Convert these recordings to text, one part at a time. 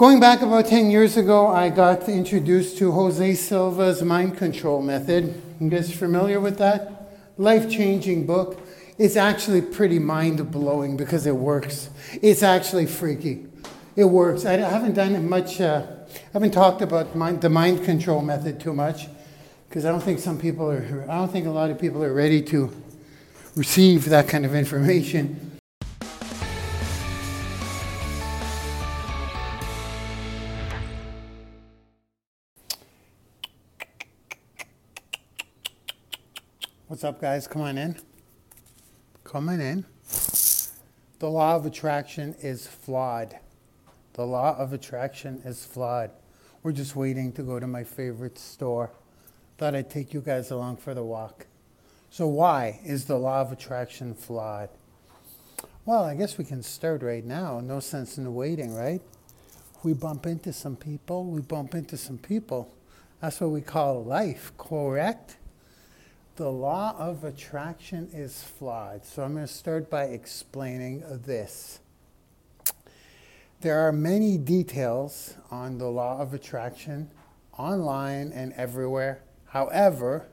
Going back about 10 years ago, I got introduced to Jose Silva's mind control method. You guys familiar with that? Life changing book. It's actually pretty mind blowing because it works. It's actually freaky. It works. I haven't done it much, uh, I haven't talked about mind, the mind control method too much because I don't think some people are, I don't think a lot of people are ready to receive that kind of information. What's up, guys? Come on in. Come on in. The law of attraction is flawed. The law of attraction is flawed. We're just waiting to go to my favorite store. Thought I'd take you guys along for the walk. So, why is the law of attraction flawed? Well, I guess we can start right now. No sense in waiting, right? We bump into some people, we bump into some people. That's what we call life, correct? The law of attraction is flawed. So I'm going to start by explaining this. There are many details on the law of attraction online and everywhere. However,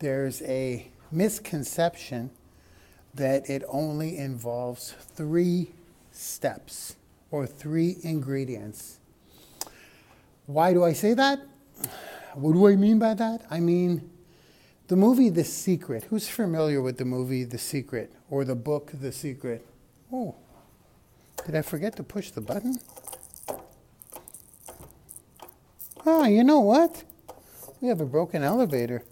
there's a misconception that it only involves three steps or three ingredients. Why do I say that? What do I mean by that? I mean, the movie The Secret. Who's familiar with the movie The Secret or the book The Secret? Oh, did I forget to push the button? Oh, you know what? We have a broken elevator.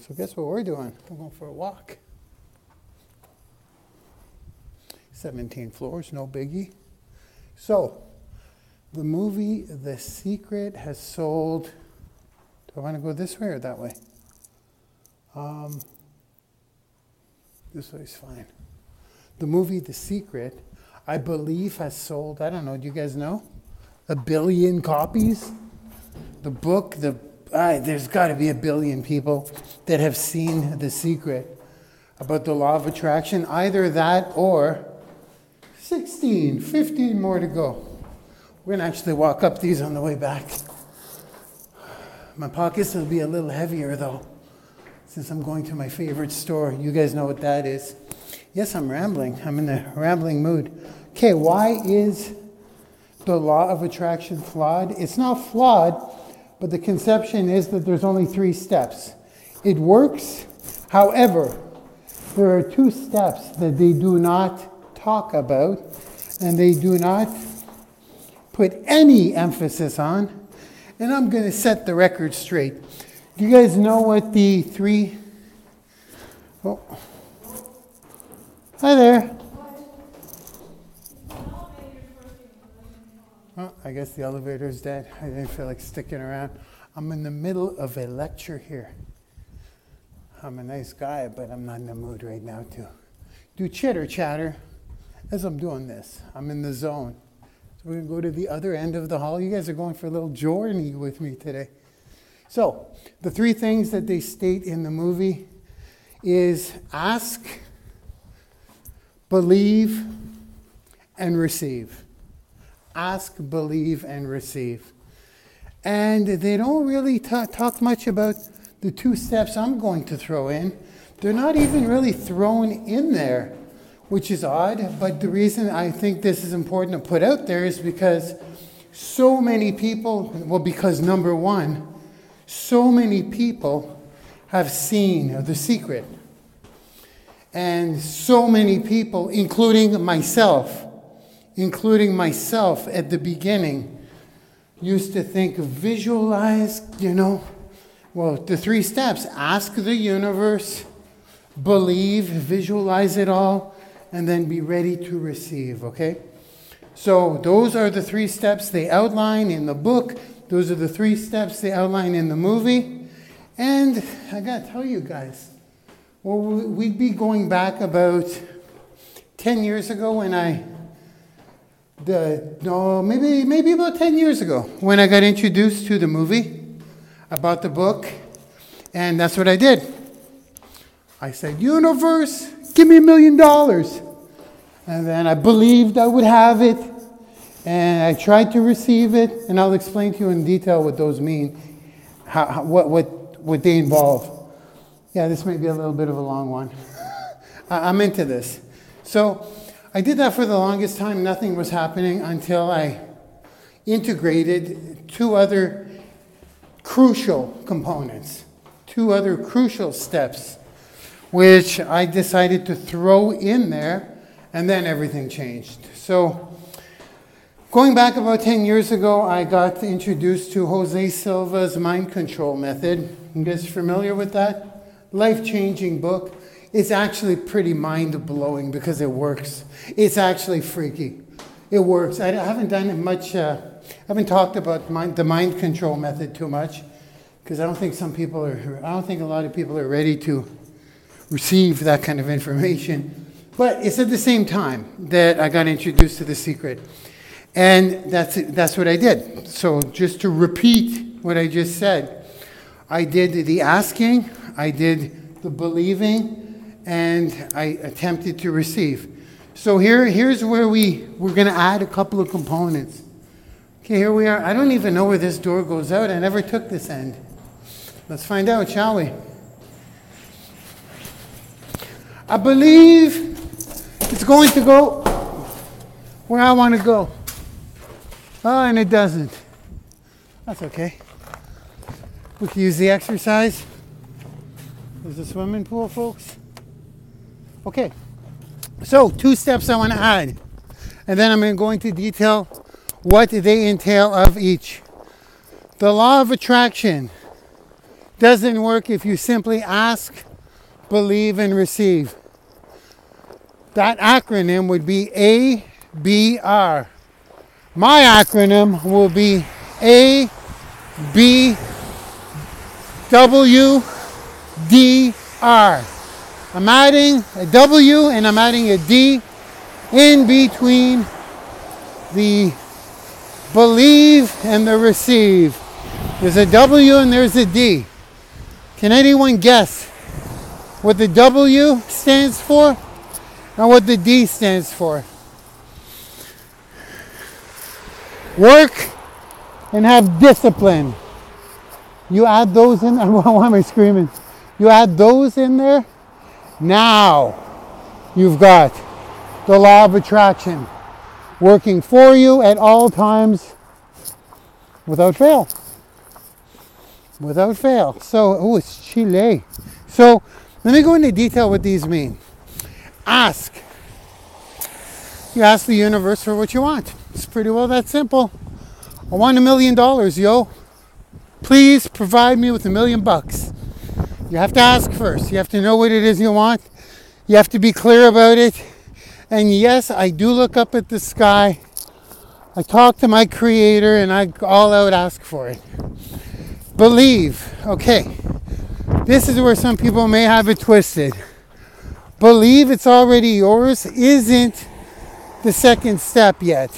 So, guess what we're doing? We're going for a walk. 17 floors, no biggie. So, the movie The Secret has sold do I want to go this way or that way? Um, this way's fine. The movie The Secret, I believe, has sold, I don't know, do you guys know? A billion copies? The book, the uh, there's got to be a billion people that have seen The Secret about the law of attraction. Either that or 16, 15 more to go. We're going to actually walk up these on the way back. My pockets will be a little heavier though, since I'm going to my favorite store. You guys know what that is. Yes, I'm rambling. I'm in a rambling mood. Okay, why is the law of attraction flawed? It's not flawed, but the conception is that there's only three steps. It works, however, there are two steps that they do not talk about and they do not put any emphasis on and I'm going to set the record straight. Do you guys know what the three? Oh. Hi there. Well, I guess the elevator's dead. I didn't feel like sticking around. I'm in the middle of a lecture here. I'm a nice guy, but I'm not in the mood right now to do chitter chatter as I'm doing this. I'm in the zone. We're going to go to the other end of the hall. You guys are going for a little journey with me today. So, the three things that they state in the movie is ask, believe, and receive. Ask, believe, and receive. And they don't really t- talk much about the two steps I'm going to throw in. They're not even really thrown in there which is odd, but the reason I think this is important to put out there is because so many people, well, because number one, so many people have seen the secret. And so many people, including myself, including myself at the beginning, used to think, visualize, you know, well, the three steps ask the universe, believe, visualize it all, and then be ready to receive, okay? So, those are the three steps they outline in the book. Those are the three steps they outline in the movie. And I got to tell you guys, well, we'd be going back about 10 years ago when I, the, no, maybe, maybe about 10 years ago, when I got introduced to the movie about the book. And that's what I did. I said, Universe, give me a million dollars. And then I believed I would have it. and I tried to receive it, and I'll explain to you in detail what those mean, how, what, what, what they involve. Yeah, this may be a little bit of a long one. I'm into this. So I did that for the longest time. Nothing was happening until I integrated two other crucial components, two other crucial steps, which I decided to throw in there, and then everything changed. So Going back about 10 years ago, I got introduced to Jose Silva's mind control method. You guys familiar with that? Life changing book. It's actually pretty mind blowing because it works. It's actually freaky. It works. I haven't done much, uh, I haven't talked about mind, the mind control method too much because I don't think some people are, I don't think a lot of people are ready to receive that kind of information. But it's at the same time that I got introduced to the secret. And that's, that's what I did. So, just to repeat what I just said, I did the asking, I did the believing, and I attempted to receive. So, here, here's where we, we're going to add a couple of components. Okay, here we are. I don't even know where this door goes out. I never took this end. Let's find out, shall we? I believe it's going to go where I want to go. Oh, and it doesn't. That's okay. We can use the exercise. There's a swimming pool, folks. Okay, so two steps I want to add, and then I'm going to detail what they entail of each. The law of attraction doesn't work if you simply ask, believe, and receive. That acronym would be ABR. My acronym will be A B W D R. I'm adding a W and I'm adding a D in between the believe and the receive. There's a W and there's a D. Can anyone guess what the W stands for and what the D stands for? work and have discipline. You add those in, why am I screaming? You add those in there, now you've got the law of attraction working for you at all times without fail. Without fail. So, oh, it's chilly. So, let me go into detail what these mean. Ask. You ask the universe for what you want. It's pretty well that simple. I want a million dollars, yo. Please provide me with a million bucks. You have to ask first. You have to know what it is you want. You have to be clear about it. And yes, I do look up at the sky. I talk to my creator and I all out ask for it. Believe. Okay. This is where some people may have it twisted. Believe it's already yours isn't the second step yet.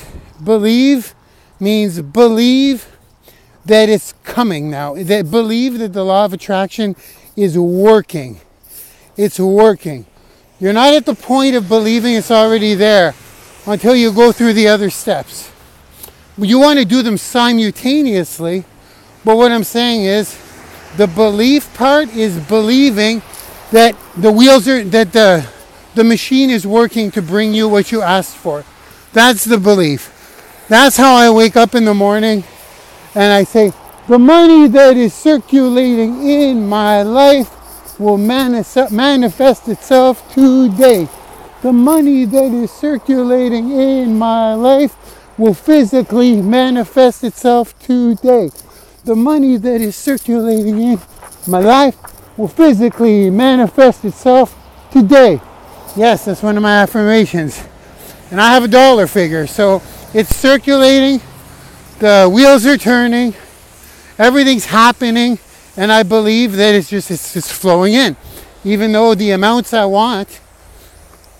Believe means believe that it's coming now. That believe that the law of attraction is working. It's working. You're not at the point of believing it's already there until you go through the other steps. You want to do them simultaneously, but what I'm saying is the belief part is believing that the wheels are that the the machine is working to bring you what you asked for. That's the belief. That's how I wake up in the morning and I say, the money that is circulating in my life will manifest manifest itself today. The money that is circulating in my life will physically manifest itself today. The money that is circulating in my life will physically manifest itself today. Yes, that's one of my affirmations. And I have a dollar figure, so it's circulating, the wheels are turning, everything's happening, and I believe that it's just it's just flowing in. Even though the amounts I want,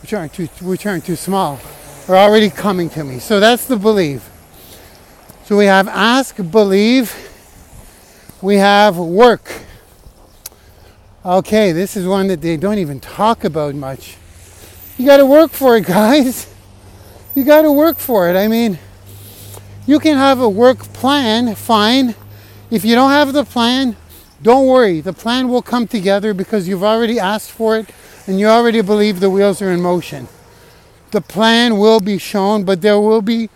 which aren't too which aren't too small, are already coming to me. So that's the believe. So we have ask, believe, we have work. Okay, this is one that they don't even talk about much. You got to work for it, guys you got to work for it. I mean, You can have a work plan, fine. If you don't have the plan, don't worry. The plan will come together because you've already asked for it and you already believe the wheels are in motion. The plan will be shown, but there will be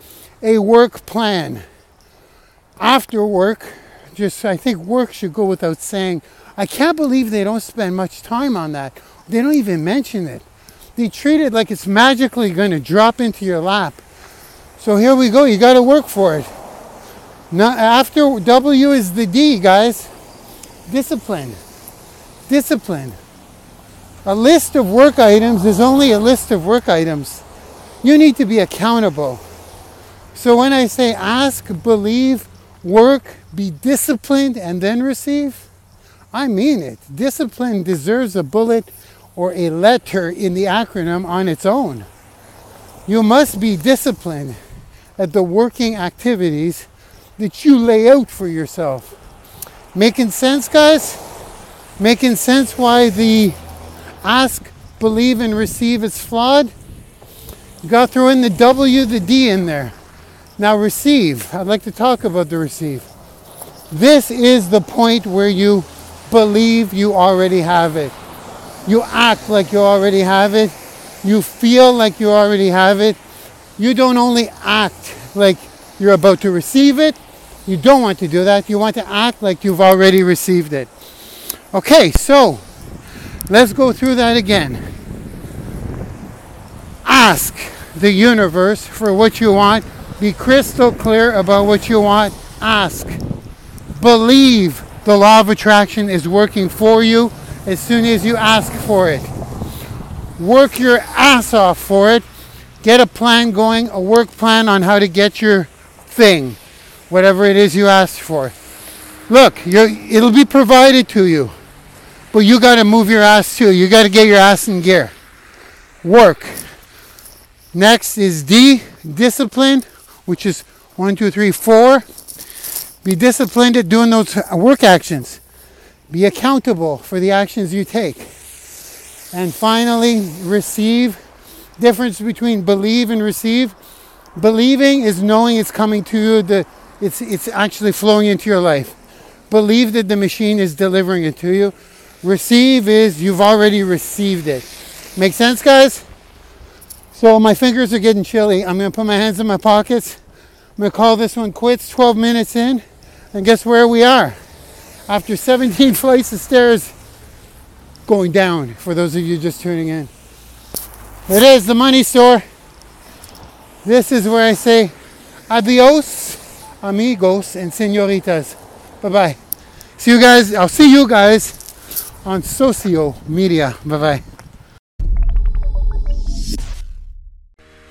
a work plan. After work, just I think work should go without saying. I can't believe they don't spend much time on that. They don't even mention it. They treat it like it's magically going to drop into your lap. So here we go. You got to work for it. Now, after W is the D, guys. Discipline. Discipline. A list of work items is only a list of work items. You need to be accountable. So when I say ask, believe, work, be disciplined, and then receive, I mean it. Discipline deserves a bullet or a letter in the acronym on its own. You must be disciplined at the working activities that you lay out for yourself. Making sense, guys? Making sense why the ask, believe, and receive is flawed. You got to throw in the W, the D in there. Now, receive. I'd like to talk about the receive. This is the point where you believe you already have it. You act like you already have it. You feel like you already have it. You don't only act like you're about to receive it. You don't want to do that. You want to act like you've already received it. Okay, so Let's go through that again. Ask the universe for what you want. Be crystal clear about what you want. Ask. Believe the law of attraction is working for you as soon as you ask for it. Work your ass off for it. Get a plan going, a work plan on how to get your thing, whatever it is you asked for. Look, it'll be provided to you. But you got to move your ass too. You got to get your ass in gear. Work. Next is D, discipline, which is one, two, three, four. Be disciplined at doing those work actions. Be accountable for the actions you take. And finally, receive. Difference between believe and receive. Believing is knowing it's coming to you, the, it's, it's actually flowing into your life. Believe that the machine is delivering it to you. Receive is you've already received it. Make sense, guys? So my fingers are getting chilly. I'm going to put my hands in my pockets. I'm going to call this one quits 12 minutes in. And guess where we are? After 17 flights of stairs going down, for those of you just tuning in. It is the money store. This is where I say adios, amigos, and senoritas. Bye bye. See you guys. I'll see you guys on social media. Bye bye.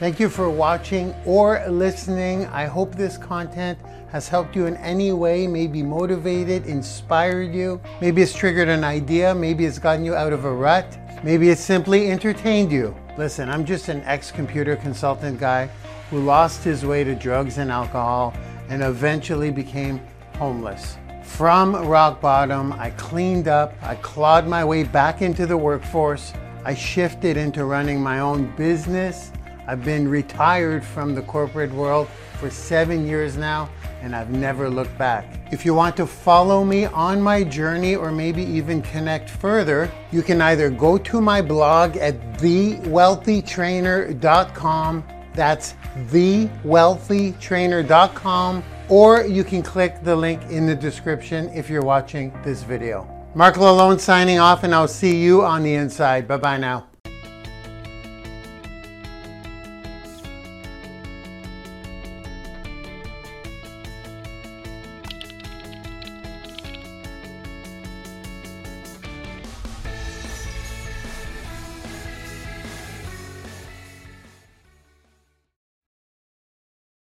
Thank you for watching or listening. I hope this content has helped you in any way, maybe motivated, inspired you. Maybe it's triggered an idea. Maybe it's gotten you out of a rut. Maybe it's simply entertained you. Listen, I'm just an ex computer consultant guy who lost his way to drugs and alcohol and eventually became homeless. From rock bottom, I cleaned up, I clawed my way back into the workforce. I shifted into running my own business. I've been retired from the corporate world for seven years now, and I've never looked back. If you want to follow me on my journey or maybe even connect further, you can either go to my blog at thewealthytrainer.com. That's thewealthytrainer.com or you can click the link in the description if you're watching this video. Mark Lalone signing off and I'll see you on the inside. Bye-bye now.